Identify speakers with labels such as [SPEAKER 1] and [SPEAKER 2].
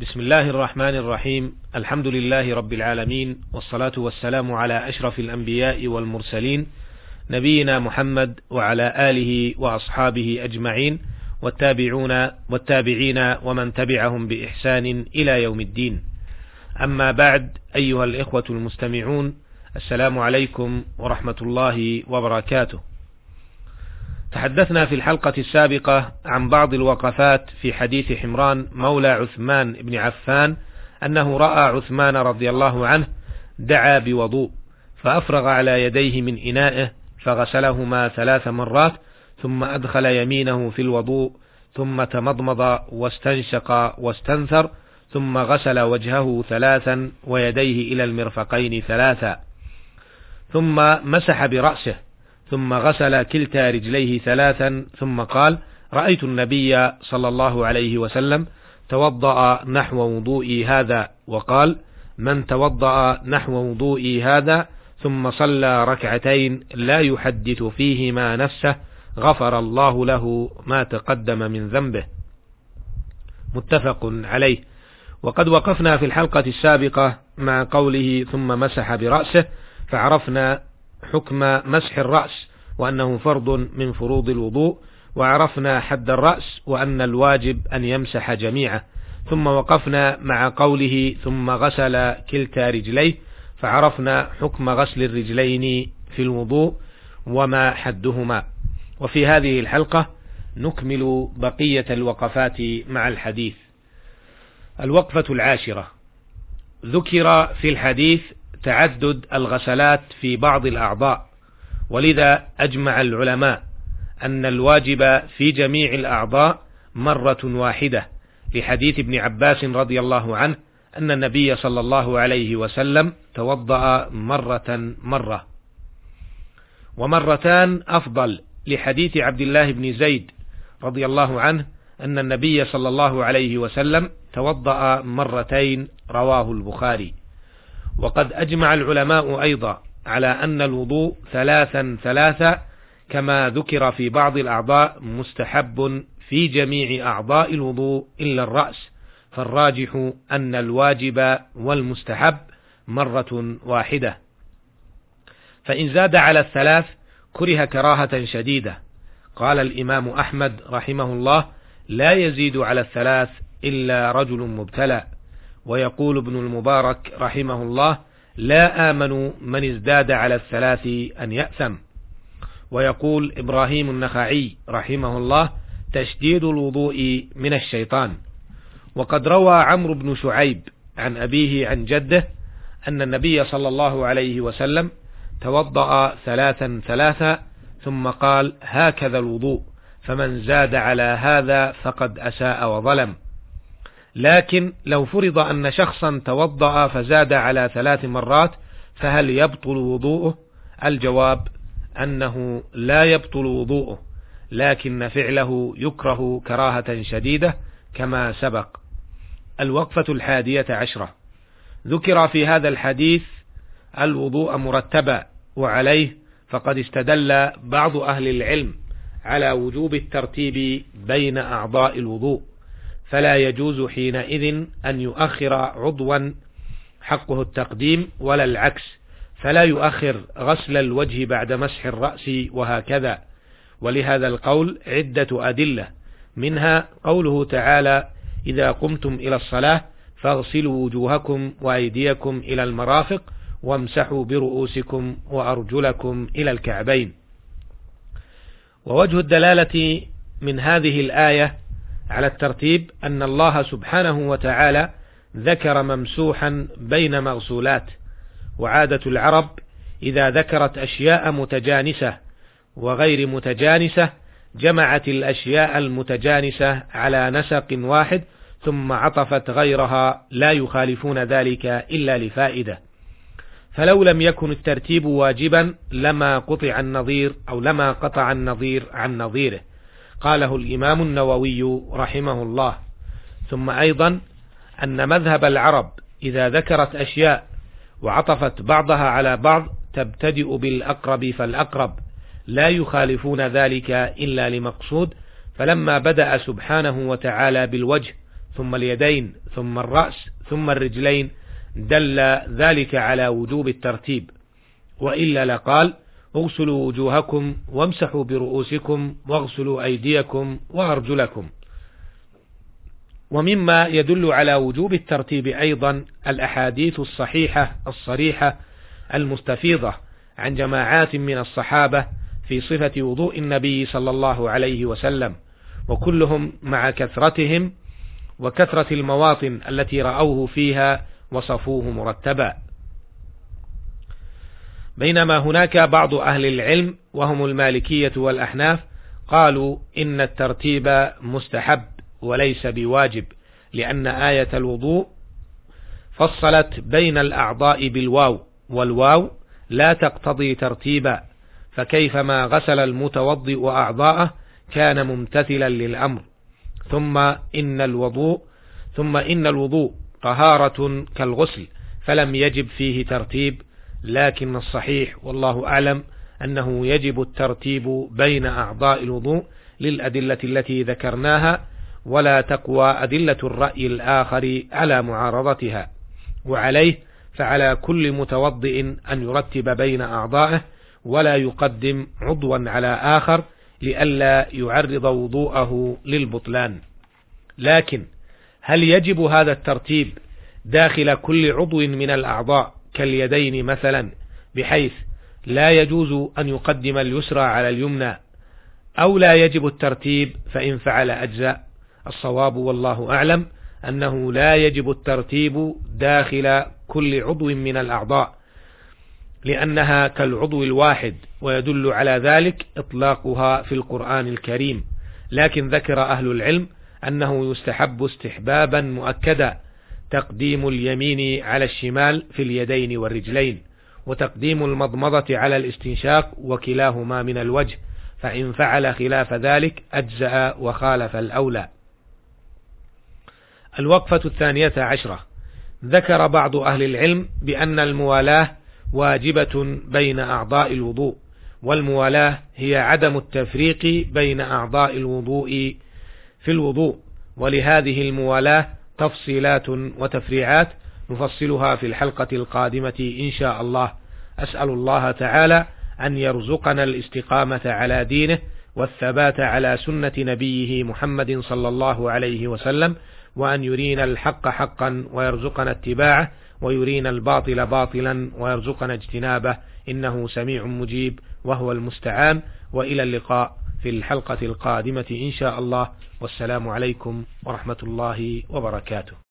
[SPEAKER 1] بسم الله الرحمن الرحيم الحمد لله رب العالمين والصلاة والسلام على أشرف الأنبياء والمرسلين نبينا محمد وعلى آله وأصحابه أجمعين والتابعون والتابعين ومن تبعهم بإحسان إلى يوم الدين أما بعد أيها الإخوة المستمعون السلام عليكم ورحمة الله وبركاته تحدثنا في الحلقة السابقة عن بعض الوقفات في حديث حمران مولى عثمان بن عفان أنه رأى عثمان رضي الله عنه دعا بوضوء فأفرغ على يديه من إنائه فغسلهما ثلاث مرات ثم أدخل يمينه في الوضوء ثم تمضمض واستنشق واستنثر ثم غسل وجهه ثلاثا ويديه إلى المرفقين ثلاثا ثم مسح برأسه ثم غسل كلتا رجليه ثلاثا ثم قال رأيت النبي صلى الله عليه وسلم توضأ نحو وضوئي هذا وقال من توضأ نحو وضوئي هذا ثم صلى ركعتين لا يحدث فيهما نفسه غفر الله له ما تقدم من ذنبه. متفق عليه. وقد وقفنا في الحلقة السابقة مع قوله ثم مسح برأسه فعرفنا حكم مسح الرأس وأنه فرض من فروض الوضوء وعرفنا حد الرأس وأن الواجب أن يمسح جميعه. ثم وقفنا مع قوله ثم غسل كلتا رجليه فعرفنا حكم غسل الرجلين في الوضوء وما حدهما. وفي هذه الحلقة نكمل بقية الوقفات مع الحديث. الوقفة العاشرة. ذكر في الحديث تعدد الغسلات في بعض الأعضاء ولذا أجمع العلماء أن الواجب في جميع الأعضاء مرة واحدة لحديث ابن عباس رضي الله عنه أن النبي صلى الله عليه وسلم توضأ مرة مرة. ومرتان أفضل لحديث عبد الله بن زيد رضي الله عنه أن النبي صلى الله عليه وسلم توضأ مرتين رواه البخاري. وقد أجمع العلماء أيضا على أن الوضوء ثلاثا ثلاثا كما ذكر في بعض الأعضاء مستحب في جميع أعضاء الوضوء إلا الرأس. فالراجح أن الواجب والمستحب مرة واحدة. فإن زاد على الثلاث كره كراهة شديدة. قال الإمام أحمد رحمه الله لا يزيد على الثلاث إلا رجل مبتلى. ويقول ابن المبارك رحمه الله لا آمن من ازداد على الثلاث أن يأثم. ويقول إبراهيم النخعي رحمه الله تشديد الوضوء من الشيطان. وقد روى عمرو بن شعيب عن أبيه عن جده أن النبي صلى الله عليه وسلم توضأ ثلاثا ثلاثا ثم قال هكذا الوضوء فمن زاد على هذا فقد أساء وظلم. لكن لو فرض أن شخصا توضأ فزاد على ثلاث مرات فهل يبطل وضوءه؟ الجواب أنه لا يبطل وضوءه لكن فعله يكره كراهة شديدة كما سبق. الوقفة الحادية عشرة. ذكر في هذا الحديث الوضوء مرتبا وعليه فقد استدل بعض أهل العلم على وجوب الترتيب بين أعضاء الوضوء. فلا يجوز حينئذ أن يؤخر عضوا حقه التقديم ولا العكس فلا يؤخر غسل الوجه بعد مسح الرأس وهكذا. ولهذا القول عدة أدلة منها قوله تعالى إذا قمتم إلى الصلاة فاغسلوا وجوهكم وأيديكم إلى المرافق وامسحوا برؤوسكم وأرجلكم إلى الكعبين. ووجه الدلالة من هذه الآية على الترتيب أن الله سبحانه وتعالى ذكر ممسوحا بين مغسولات وعادة العرب إذا ذكرت أشياء متجانسة وغير متجانسة جمعت الأشياء المتجانسة على نسق واحد ثم عطفت غيرها لا يخالفون ذلك إلا لفائدة. فلو لم يكن الترتيب واجبا لما قطع النظير أو لما قطع النظير عن نظيره. قاله الإمام النووي رحمه الله. ثم أيضا أن مذهب العرب إذا ذكرت أشياء وعطفت بعضها على بعض تبتدئ بالأقرب فالأقرب لا يخالفون ذلك إلا لمقصود. فلما بدأ سبحانه وتعالى بالوجه ثم اليدين ثم الرأس ثم الرجلين دل ذلك على وجوب الترتيب. وإلا لقال اغسلوا وجوهكم وامسحوا برؤوسكم واغسلوا أيديكم وأرجلكم. ومما يدل على وجوب الترتيب أيضا الأحاديث الصحيحة الصريحة المستفيضة عن جماعات من الصحابة في صفة وضوء النبي صلى الله عليه وسلم وكلهم مع كثرتهم وكثرة المواطن التي رأوه فيها وصفوه مرتبا. بينما هناك بعض أهل العلم وهم المالكية والأحناف قالوا إن الترتيب مستحب وليس بواجب لأن آية الوضوء فصلت بين الأعضاء بالواو والواو لا تقتضي ترتيبا فكيفما غسل المتوضئ أعضاءه كان ممتثلا للأمر. ثم إن الوضوء ثم إن الوضوء طهارة كالغسل فلم يجب فيه ترتيب لكن الصحيح والله أعلم أنه يجب الترتيب بين أعضاء الوضوء للأدلة التي ذكرناها ولا تقوى أدلة الرأي الآخر على معارضتها. وعليه فعلى كل متوضئ أن يرتب بين أعضائه ولا يقدم عضوا على آخر لئلا يعرض وضوءه للبطلان. لكن هل يجب هذا الترتيب داخل كل عضو من الأعضاء كاليدين مثلا بحيث لا يجوز أن يقدم اليسرى على اليمنى أو لا يجب الترتيب فإن فعل أجزاء. الصواب والله أعلم أنه لا يجب الترتيب داخل كل عضو من الأعضاء لأنها كالعضو الواحد ويدل على ذلك إطلاقها في القرآن الكريم. لكن ذكر أهل العلم أنه يستحب استحبابا مؤكدا تقديم اليمين على الشمال في اليدين والرجلين وتقديم المضمضة على الاستنشاق وكلاهما من الوجه فإن فعل خلاف ذلك أجزأ وخالف الأولى. الوقفة الثانية عشرة. ذكر بعض أهل العلم بأن الموالاة واجبة بين أعضاء الوضوء والموالاة هي عدم التفريق بين أعضاء الوضوء في الوضوء ولهذه الموالاة تفصيلات وتفريعات نفصلها في الحلقة القادمة إن شاء الله. أسأل الله تعالى أن يرزقنا الاستقامة على دينه والثبات على سنة نبيه محمد صلى الله عليه وسلم وأن يرينا الحق حقا ويرزقنا اتباعه ويرينا الباطل باطلا ويرزقنا اجتنابه. إنه سميع مجيب وهو المستعان. وإلى اللقاء. في الحلقة القادمة إن شاء الله. والسلام عليكم ورحمة الله وبركاته.